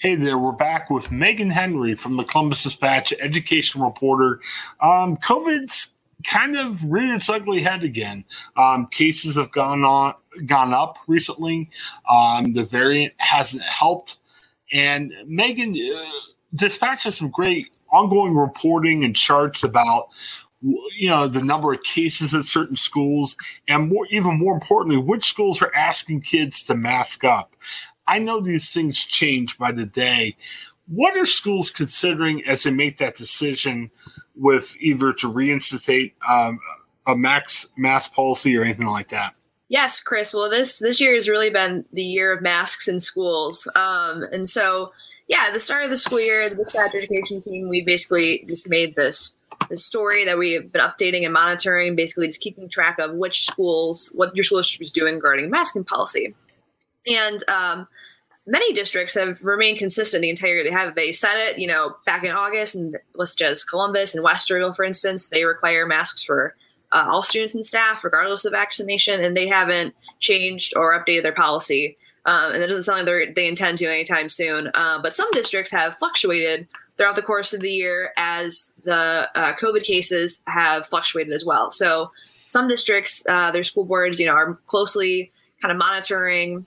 Hey there, we're back with Megan Henry from the Columbus Dispatch, education reporter. Um, COVID's kind of reared its ugly head again. Um, cases have gone on, gone up recently. Um, the variant hasn't helped, and Megan uh, Dispatch has some great ongoing reporting and charts about you know the number of cases at certain schools and more even more importantly which schools are asking kids to mask up I know these things change by the day. What are schools considering as they make that decision with either to reinstate um, a max mask policy or anything like that? Yes, Chris. Well, this this year has really been the year of masks in schools, um, and so yeah, the start of the school year, the dispatch education team we basically just made this this story that we've been updating and monitoring, basically just keeping track of which schools, what your school district is doing regarding masking policy. And um, many districts have remained consistent the entire year. They have they said it, you know, back in August, and let's just Columbus and Westerville, for instance, they require masks for uh, all students and staff, regardless of vaccination, and they haven't changed or updated their policy. Um, and that doesn't sound like they intend to anytime soon. Uh, but some districts have fluctuated throughout the course of the year as the uh, COVID cases have fluctuated as well. So some districts, uh, their school boards, you know, are closely kind of monitoring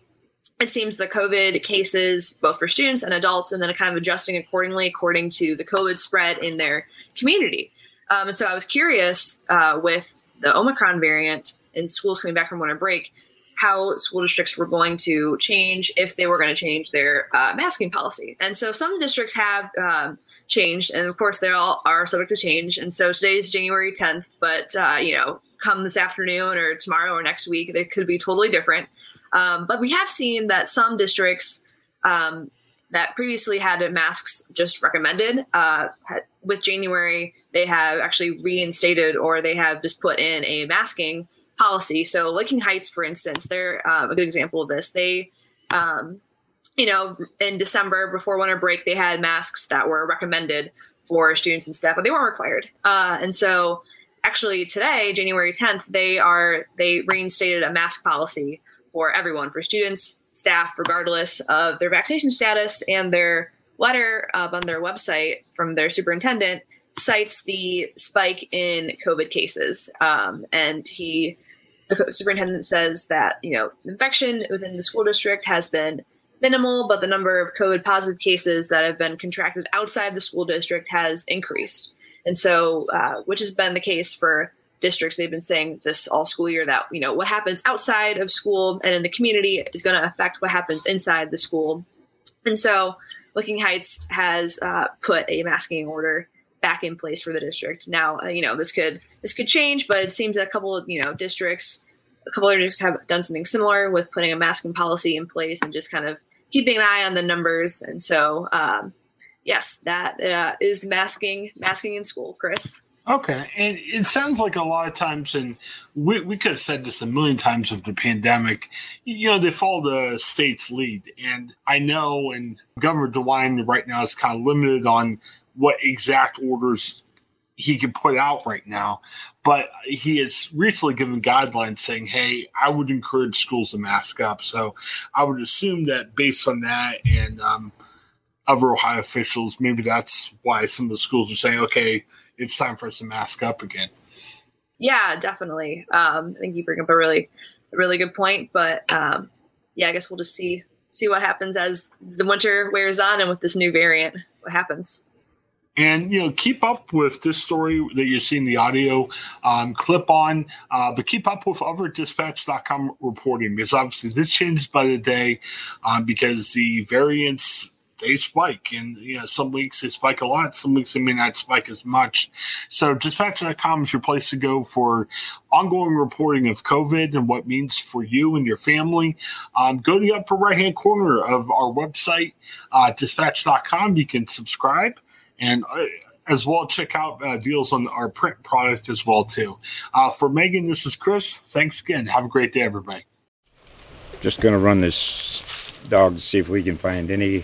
it seems the COVID cases, both for students and adults, and then kind of adjusting accordingly according to the COVID spread in their community. Um, and so I was curious uh, with the Omicron variant and schools coming back from winter break, how school districts were going to change if they were going to change their uh, masking policy. And so some districts have um, changed, and of course they all are subject to change. And so today is January 10th, but uh, you know, come this afternoon or tomorrow or next week, they could be totally different. Um, but we have seen that some districts um, that previously had masks just recommended, uh, with January, they have actually reinstated or they have just put in a masking policy. So, Licking Heights, for instance, they're uh, a good example of this. They, um, you know, in December before winter break, they had masks that were recommended for students and staff, but they weren't required. Uh, and so, actually, today, January 10th, they are they reinstated a mask policy for everyone, for students, staff, regardless of their vaccination status. And their letter on their website from their superintendent cites the spike in COVID cases. Um, and he, the superintendent says that, you know, infection within the school district has been minimal, but the number of COVID positive cases that have been contracted outside the school district has increased. And so, uh, which has been the case for districts they've been saying this all school year that you know what happens outside of school and in the community is going to affect what happens inside the school. And so Licking Heights has uh, put a masking order back in place for the district. Now uh, you know this could this could change but it seems that a couple of you know districts a couple of districts have done something similar with putting a masking policy in place and just kind of keeping an eye on the numbers. And so um, yes that uh, is masking masking in school chris Okay, and it sounds like a lot of times, and we, we could have said this a million times with the pandemic, you know, they follow the state's lead. And I know, and Governor DeWine right now is kind of limited on what exact orders he can put out right now, but he has recently given guidelines saying, hey, I would encourage schools to mask up. So I would assume that based on that and um, other Ohio officials, maybe that's why some of the schools are saying, okay, it's time for us to mask up again. Yeah, definitely. Um, I think you bring up a really, a really good point. But um, yeah, I guess we'll just see see what happens as the winter wears on and with this new variant, what happens. And you know, keep up with this story that you're seeing the audio um, clip on, uh, but keep up with other dispatch.com reporting because obviously this changes by the day um, because the variants they spike. And you know, some weeks they spike a lot, some weeks they may not spike as much. So dispatch.com is your place to go for ongoing reporting of COVID and what means for you and your family. Um, go to the upper right hand corner of our website, uh, dispatch.com. You can subscribe and uh, as well check out uh, deals on our print product as well too. Uh, for Megan, this is Chris. Thanks again. Have a great day, everybody. Just to run this dog to see if we can find any